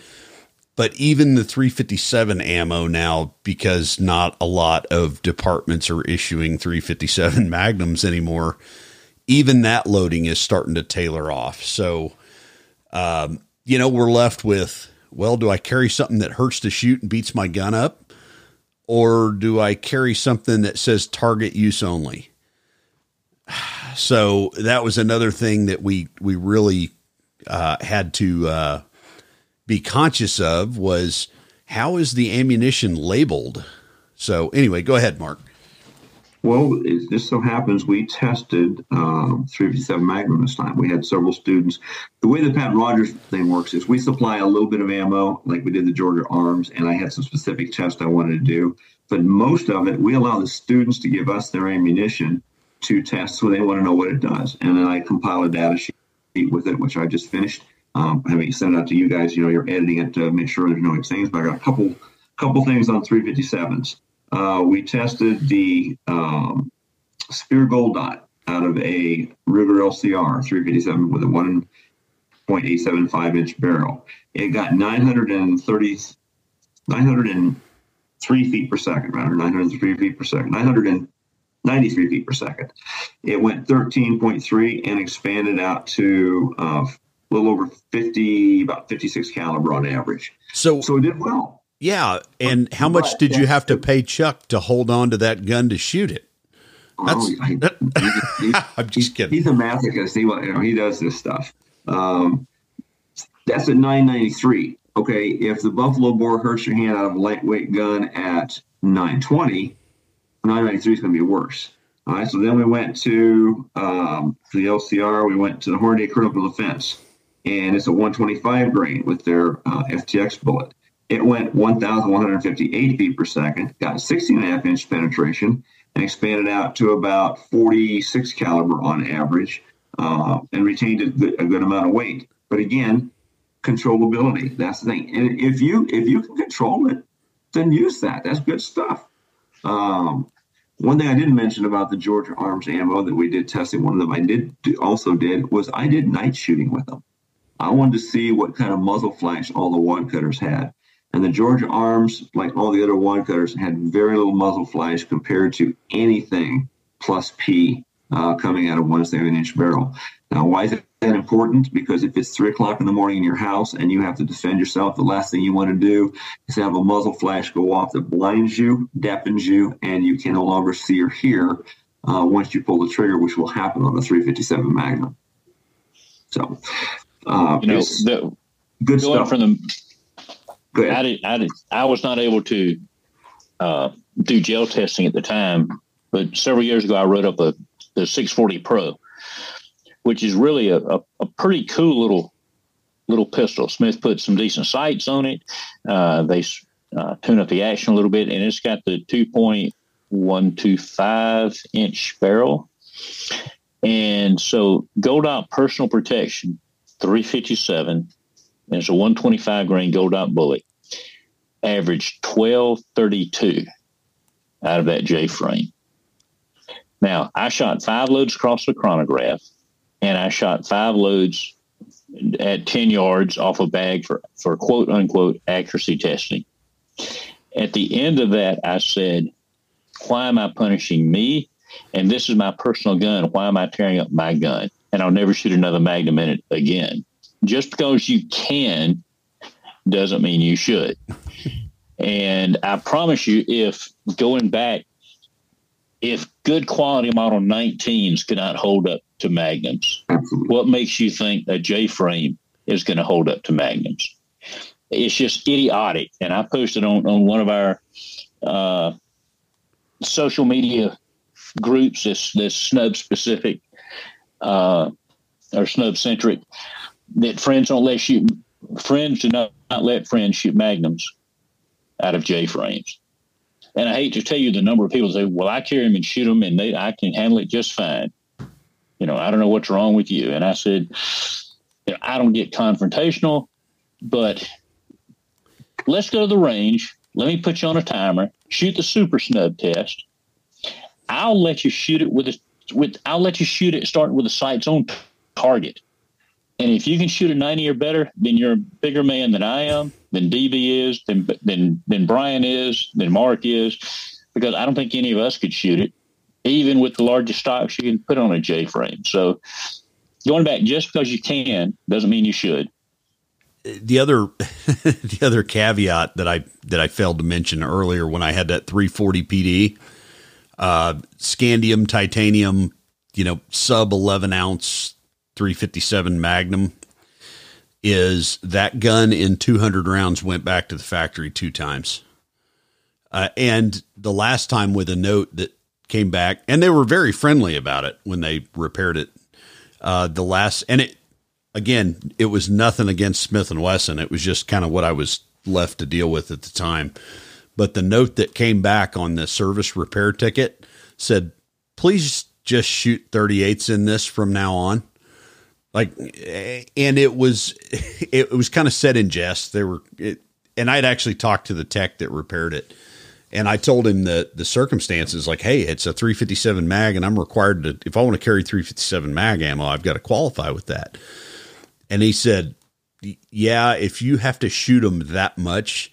But even the 357 ammo now, because not a lot of departments are issuing 357 magnums anymore, even that loading is starting to tailor off. So, um, you know, we're left with, well, do I carry something that hurts to shoot and beats my gun up? Or do I carry something that says target use only? So that was another thing that we, we really uh, had to uh, be conscious of was how is the ammunition labeled? So anyway, go ahead, Mark. Well, it just so happens we tested um, 357 Magnum this time. We had several students. The way the Pat Rogers thing works is we supply a little bit of ammo, like we did the Georgia Arms, and I had some specific tests I wanted to do. But most of it, we allow the students to give us their ammunition to tests so they want to know what it does. And then I compile a data sheet with it, which I just finished. Um, I mean, send it out to you guys. You know, you're editing it to make sure there's no exchange. But I got a couple couple things on 357s. Uh, we tested the um, Speer Gold Dot out of a Ruger LCR 357 with a 1.875 inch barrel. It got 930, 903 feet per second, rather 903 feet per second, 993 feet per second. It went 13.3 and expanded out to uh, a little over 50, about 56 caliber on average. So, so it did well. Yeah. And how much did you have to pay Chuck to hold on to that gun to shoot it? That's, oh, I, he's, he's, I'm just kidding. He's a masochist. He, you know, he does this stuff. Um, that's at 993. Okay. If the Buffalo Bore hurts your hand out of a lightweight gun at 920, 993 is going to be worse. All right. So then we went to um, the LCR. We went to the Hornady Critical Defense and it's a 125 grain with their uh, FTX bullet. It went 1,158 feet per second, got a 16 and a half inch penetration, and expanded out to about 46 caliber on average, uh, and retained a good, a good amount of weight. But again, controllability. That's the thing. And if you if you can control it, then use that. That's good stuff. Um, one thing I didn't mention about the Georgia Arms ammo that we did testing, one of them I did also did was I did night shooting with them. I wanted to see what kind of muzzle flash all the wad cutters had. And the Georgia Arms, like all the other wad cutters, had very little muzzle flash compared to anything plus P uh, coming out of one seven inch barrel. Now, why is that important? Because if it's three o'clock in the morning in your house and you have to defend yourself, the last thing you want to do is have a muzzle flash go off that blinds you, deafens you, and you can no longer see or hear uh, once you pull the trigger, which will happen on the 357 Magnum. So uh, you know, the, good going stuff. from the, I did, I did, I was not able to uh, do gel testing at the time, but several years ago I wrote up a the 640 Pro, which is really a, a, a pretty cool little little pistol. Smith put some decent sights on it. Uh, they uh, tune up the action a little bit, and it's got the 2.125 inch barrel. And so Gold Dot Personal Protection 357, and it's a 125 grain Gold Dot bullet, averaged 1232 out of that J frame. Now, I shot five loads across the chronograph, and I shot five loads at 10 yards off a bag for, for quote unquote accuracy testing. At the end of that, I said, Why am I punishing me? And this is my personal gun. Why am I tearing up my gun? And I'll never shoot another magnum in it again. Just because you can doesn't mean you should. and I promise you, if going back, if good quality model 19s cannot hold up to magnums, what makes you think a J frame is going to hold up to magnums? It's just idiotic. And I posted on, on one of our uh, social media groups that's, that's snub specific uh, or snub centric that friends don't let shoot friends do not, not let friends shoot magnums out of J frames. And I hate to tell you the number of people say, "Well, I carry them and shoot them, and they I can handle it just fine." You know, I don't know what's wrong with you. And I said, you know, I don't get confrontational, but let's go to the range. Let me put you on a timer. Shoot the super snub test. I'll let you shoot it with a with. I'll let you shoot it starting with the sights on target. And if you can shoot a 90 or better, then you're a bigger man than I am, than DB is, than than than Brian is, than Mark is, because I don't think any of us could shoot it even with the largest stocks you can put on a J frame. So going back, just because you can doesn't mean you should. The other, the other caveat that I that I failed to mention earlier when I had that 340 PD, uh, scandium titanium, you know, sub 11 ounce 357 Magnum, is that gun in 200 rounds went back to the factory two times. Uh, and the last time with a note that came back, and they were very friendly about it when they repaired it. Uh, the last, and it again, it was nothing against Smith and Wesson. It was just kind of what I was left to deal with at the time. But the note that came back on the service repair ticket said, "Please just shoot 38s in this from now on." Like, and it was, it was kind of said in jest. They were, it, and I'd actually talked to the tech that repaired it and I told him the the circumstances, like, hey, it's a 357 mag, and I'm required to, if I want to carry 357 mag ammo, I've got to qualify with that. And he said, yeah, if you have to shoot them that much,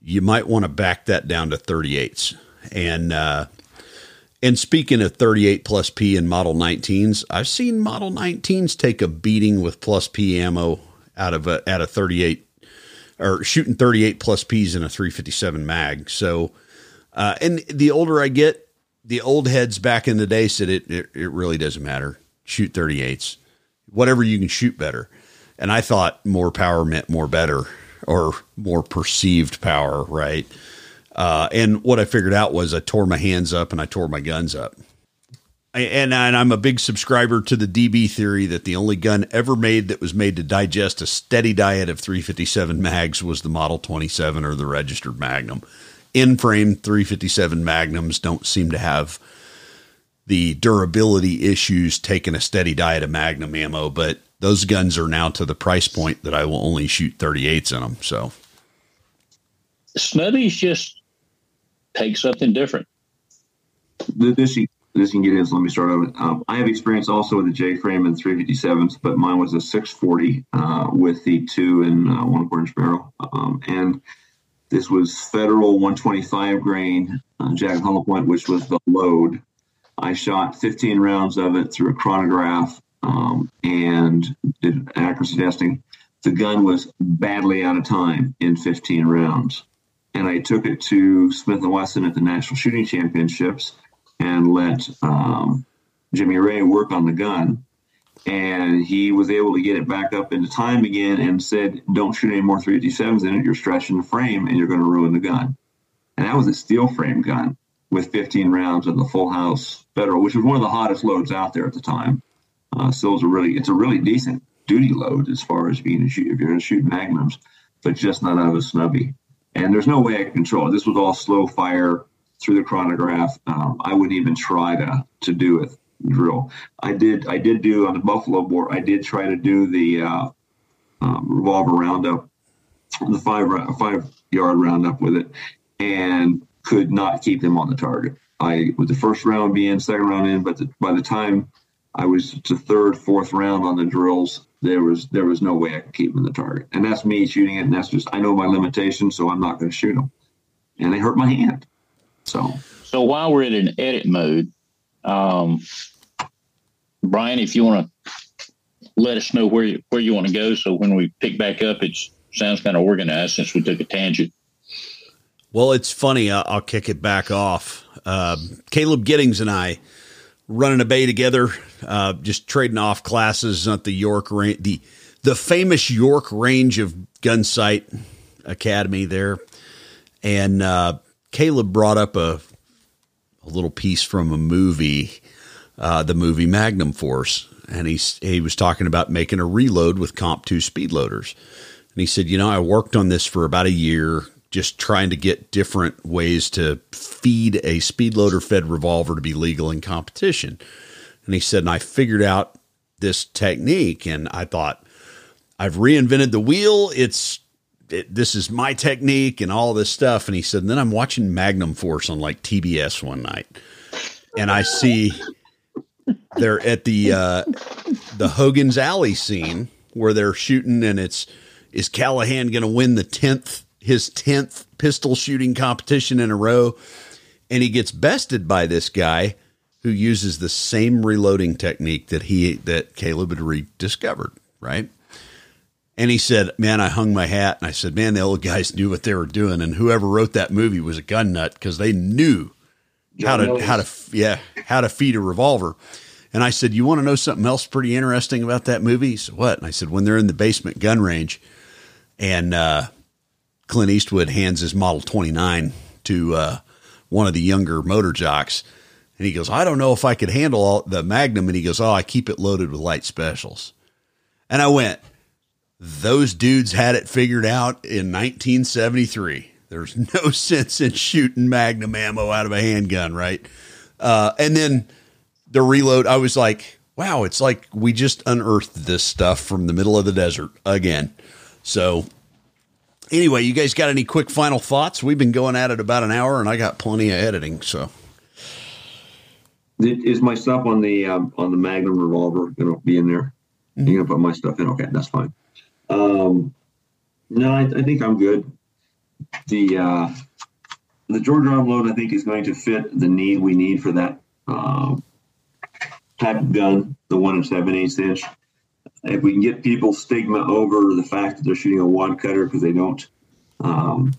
you might want to back that down to 38s. And uh, and speaking of 38 plus P and Model 19s, I've seen Model 19s take a beating with plus P ammo out of a a 38 or shooting 38 plus P's in a 357 mag. So uh, and the older I get, the old heads back in the day said it, it, it really doesn't matter. Shoot 38s, whatever you can shoot better. And I thought more power meant more better or more perceived power, right? Uh, and what I figured out was I tore my hands up and I tore my guns up. And, and I'm a big subscriber to the DB theory that the only gun ever made that was made to digest a steady diet of 357 mags was the Model 27 or the registered Magnum N frame 357 Magnums don't seem to have the durability issues taking a steady diet of Magnum ammo, but those guns are now to the price point that I will only shoot 38s in them. So Snubbies just take something different. This this can get in. So let me start over. Um, I have experience also with the J frame and 357s, but mine was a 640 uh, with the two and uh, one quarter inch barrel. Um, and this was federal 125 grain uh, Jack Point, which was the load. I shot 15 rounds of it through a chronograph um, and did accuracy testing. The gun was badly out of time in 15 rounds. And I took it to Smith & Wesson at the National Shooting Championships and let um, Jimmy Ray work on the gun and he was able to get it back up into time again and said, "Don't shoot any more 357s in it. You're stretching the frame and you're going to ruin the gun." And that was a steel frame gun with 15 rounds of the full house federal, which was one of the hottest loads out there at the time. Uh, was a really, it's a really decent duty load as far as being a shoot if you're going to shoot magnums, but just not out of a snubby. And there's no way I could control it. This was all slow fire through the chronograph. Um, I wouldn't even try to to do it drill. I did I did do on the buffalo bore. I did try to do the uh, um, revolver roundup, the five five yard roundup with it, and could not keep them on the target. I with the first round being second round in, but the, by the time I was to third, fourth round on the drills, there was there was no way I could keep them in the target, and that's me shooting it, and that's just I know my limitations, so I'm not going to shoot them, and they hurt my hand. So so while we're in an edit mode, um, Brian, if you want to let us know where you, where you want to go, so when we pick back up, it sounds kind of organized since we took a tangent. Well, it's funny. I'll, kick it back off. Uh, Caleb Giddings and I running a bay together, uh, just trading off classes at the York range, the the famous York range of Gunsite academy there, and uh, Caleb brought up a a little piece from a movie, uh, the movie Magnum Force, and he he was talking about making a reload with Comp Two speed loaders, and he said, you know, I worked on this for about a year, just trying to get different ways to feed a speed loader fed revolver to be legal in competition, and he said, and I figured out this technique, and I thought. I've reinvented the wheel. It's it, this is my technique and all this stuff. And he said, and then I'm watching Magnum Force on like TBS one night, and I see they're at the uh, the Hogan's Alley scene where they're shooting, and it's is Callahan going to win the tenth his tenth pistol shooting competition in a row, and he gets bested by this guy who uses the same reloading technique that he that Caleb had rediscovered, right? And he said, Man, I hung my hat. And I said, Man, the old guys knew what they were doing. And whoever wrote that movie was a gun nut because they knew how to, how to, yeah, how to feed a revolver. And I said, You want to know something else pretty interesting about that movie? He said, What? And I said, When they're in the basement gun range and uh, Clint Eastwood hands his Model 29 to uh, one of the younger motor jocks. And he goes, I don't know if I could handle all the Magnum. And he goes, Oh, I keep it loaded with light specials. And I went, those dudes had it figured out in 1973. There's no sense in shooting magnum ammo out of a handgun, right? Uh, and then the reload, I was like, wow, it's like we just unearthed this stuff from the middle of the desert again. So, anyway, you guys got any quick final thoughts? We've been going at it about an hour, and I got plenty of editing. So, is my stuff on the um, on the Magnum revolver going to be in there? Mm-hmm. You're going to put my stuff in? Okay, that's fine. Um, no, I, I, think I'm good. The uh, the Georgia arm load, I think, is going to fit the need we need for that uh, type of gun, the one and seven eighths inch. If we can get people stigma over the fact that they're shooting a wad cutter because they don't um,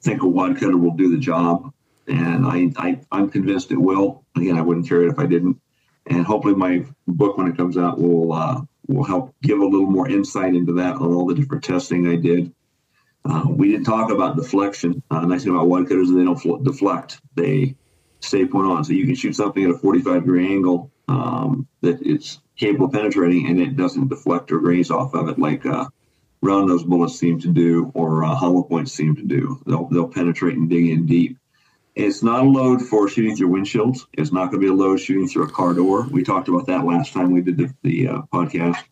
think a wad cutter will do the job, and I, I I'm convinced it will. Again, I wouldn't carry it if I didn't. And hopefully, my book when it comes out will uh, will help give a little more insight into that on all the different testing I did. Uh, we didn't talk about deflection. Uh, nice thing about wad cutters is they don't fl- deflect; they stay put on. So you can shoot something at a 45 degree angle um, that it's capable of penetrating, and it doesn't deflect or graze off of it like uh, round nose bullets seem to do or uh, hollow points seem to do. They'll they'll penetrate and dig in deep. It's not a load for shooting through windshields. It's not going to be a load shooting through a car door. We talked about that last time we did the, the uh, podcast.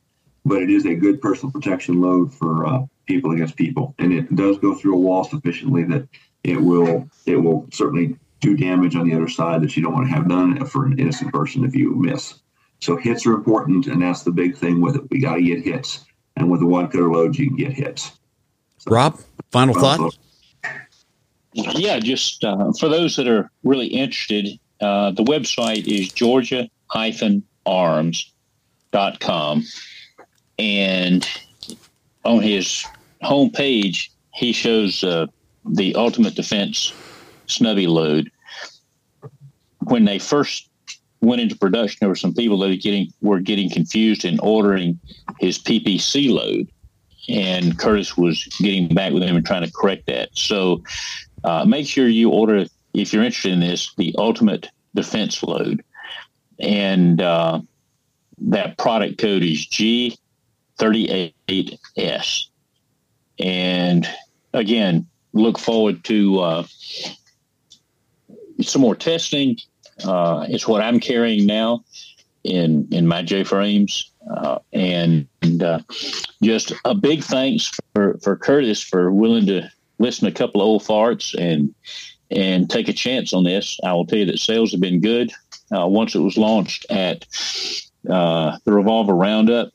But it is a good personal protection load for uh, people against people, and it does go through a wall sufficiently that it will it will certainly do damage on the other side that you don't want to have done for an innocent person if you miss. So hits are important, and that's the big thing with it. We got to get hits, and with the wad cutter loads, you can get hits. So, Rob, final thought yeah, just uh, for those that are really interested, uh, the website is georgia-arms.com. And on his homepage, he shows uh, the Ultimate Defense snubby load. When they first went into production, there were some people that were getting, were getting confused in ordering his PPC load and Curtis was getting back with him and trying to correct that. So uh, make sure you order, if you're interested in this, the Ultimate Defense Load. And uh, that product code is G38S. And again, look forward to uh, some more testing. Uh, it's what I'm carrying now in in my J frames, uh, and, and uh, just a big thanks for for Curtis for willing to listen to a couple of old farts and and take a chance on this. I will tell you that sales have been good. Uh, once it was launched at uh, the Revolver Roundup,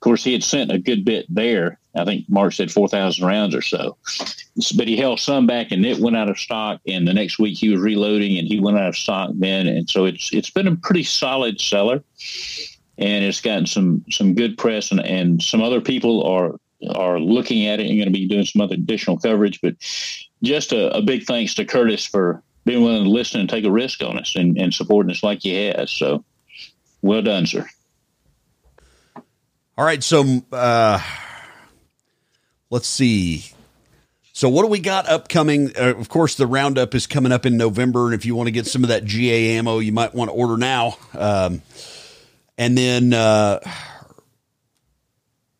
of course, he had sent a good bit there. I think Mark said 4,000 rounds or so. But he held some back and it went out of stock. And the next week he was reloading and he went out of stock then. And so it's it's been a pretty solid seller. And it's gotten some some good press and, and some other people are are looking at it and going to be doing some other additional coverage. But just a, a big thanks to Curtis for being willing to listen and take a risk on us and, and supporting us like he has. So well done, sir. All right, so uh, let's see. So what do we got upcoming? Uh, of course, the roundup is coming up in November, and if you want to get some of that GA ammo, you might want to order now. Um, and then uh,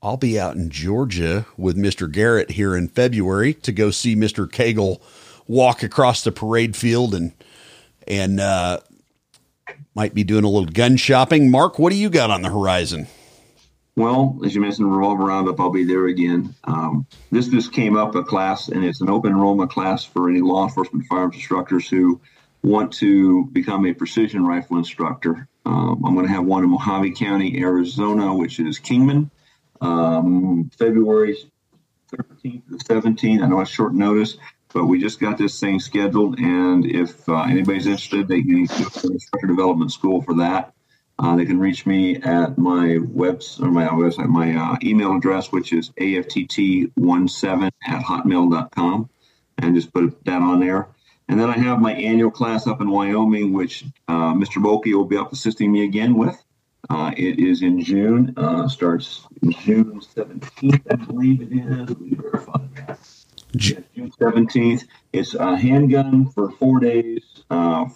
I'll be out in Georgia with Mr. Garrett here in February to go see Mr. Cagle walk across the parade field and and uh, might be doing a little gun shopping. Mark, what do you got on the horizon? Well, as you mentioned, Revolver Roundup, I'll be there again. Um, this just came up a class, and it's an open enrollment class for any law enforcement firearms instructors who want to become a precision rifle instructor. Um, I'm going to have one in Mohave County, Arizona, which is Kingman, um, February 13th to 17th. I know it's short notice, but we just got this thing scheduled, and if uh, anybody's interested, they can go to the instructor development school for that. Uh, they can reach me at my webs or my website, my uh, email address, which is aftt17 at hotmail.com, and just put that on there. And then I have my annual class up in Wyoming, which uh, Mr. Bolke will be up assisting me again with. Uh, it is in June, uh, starts June 17th, I believe it is. Let me verify that. June 17th. It's a handgun for four days uh,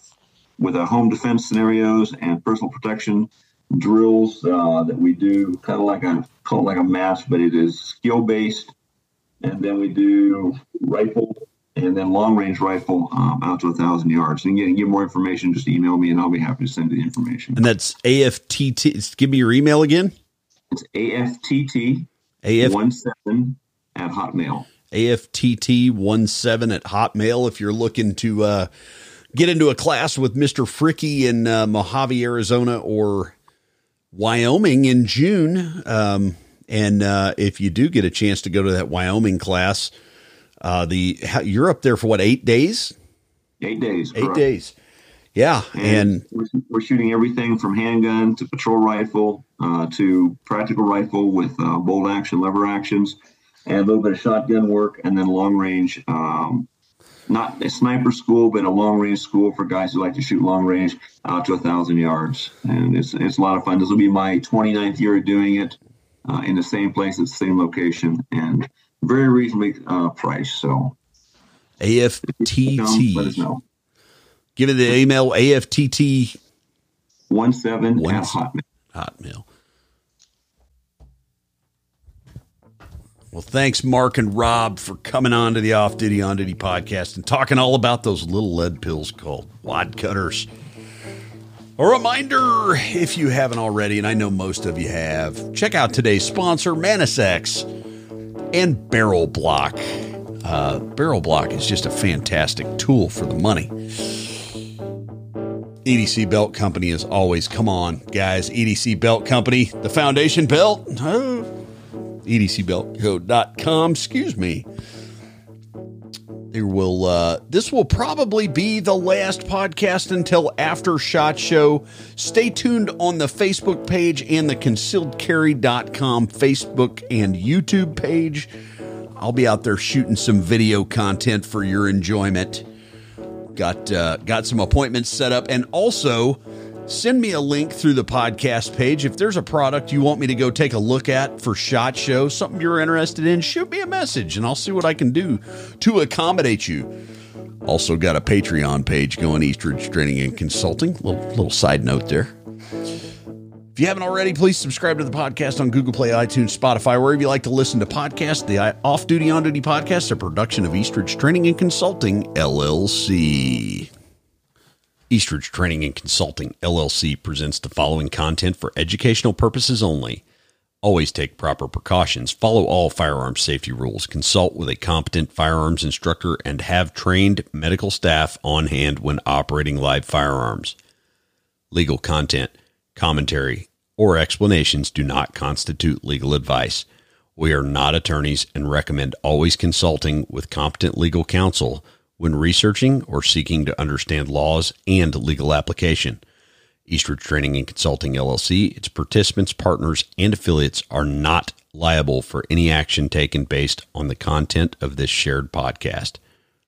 with a home defense scenarios and personal protection drills uh, that we do kind of like a call it like a mask, but it is skill based. And then we do rifle and then long range rifle um, out to a thousand yards. And again, get more information, just email me and I'll be happy to send you the information. And that's AFTT. Give me your email again. It's AFTT AF- 17 at Hotmail. AFTT17 at Hotmail if you're looking to uh, get into a class with Mr. Fricke in uh, Mohave, Arizona or Wyoming in June. Um, and uh, if you do get a chance to go to that Wyoming class, uh, the you're up there for what eight days? Eight days. Eight correct. days. Yeah, and, and, we're shooting everything from handgun to patrol rifle uh, to practical rifle with uh, bolt action, lever actions, and a little bit of shotgun work, and then long range. Um, not a sniper school, but a long range school for guys who like to shoot long range out to a thousand yards, and it's it's a lot of fun. This will be my 29th year of doing it uh, in the same place, at the same location, and very reasonably uh, priced. So, AFTT. Let us know. Give it the email AFTT one seven at Hotmail. Hotmail. Well, thanks, Mark and Rob, for coming on to the Off Duty On Duty podcast and talking all about those little lead pills called wad cutters. A reminder, if you haven't already, and I know most of you have, check out today's sponsor, MantisX and Barrel Blok. Uh, Barrel Blok is just a fantastic tool for the money. EDC Belt Company is always, come on, guys, EDC Belt Company, the foundation belt. Oh, EDCBeltCo.com, excuse me. There will uh, this will probably be the last podcast until after shot show. Stay tuned on the facebook page and the concealedcarry.com facebook and youtube page. I'll be out there shooting some video content for your enjoyment. Got uh, got some appointments set up and also send me a link through the podcast page. If there's a product you want me to go take a look at for SHOT Show, something you're interested in, shoot me a message and I'll see what I can do to accommodate you. Also got a Patreon page going, Eastridge Training and Consulting. Little, little side note there. If you haven't already, please subscribe to the podcast on Google Play, iTunes, Spotify, wherever you like to listen to podcasts. The Off Duty, On Duty podcast, a production of Eastridge Training and Consulting, LLC. Eastridge Training and Consulting, LLC presents the following content for educational purposes only. Always take proper precautions, follow all firearms safety rules, consult with a competent firearms instructor, and have trained medical staff on hand when operating live firearms. Legal content commentary, or explanations do not constitute legal advice. We are not attorneys and recommend always consulting with competent legal counsel when researching or seeking to understand laws and legal application. Eastridge Training and Consulting LLC, its participants, partners, and affiliates are not liable for any action taken based on the content of this shared podcast.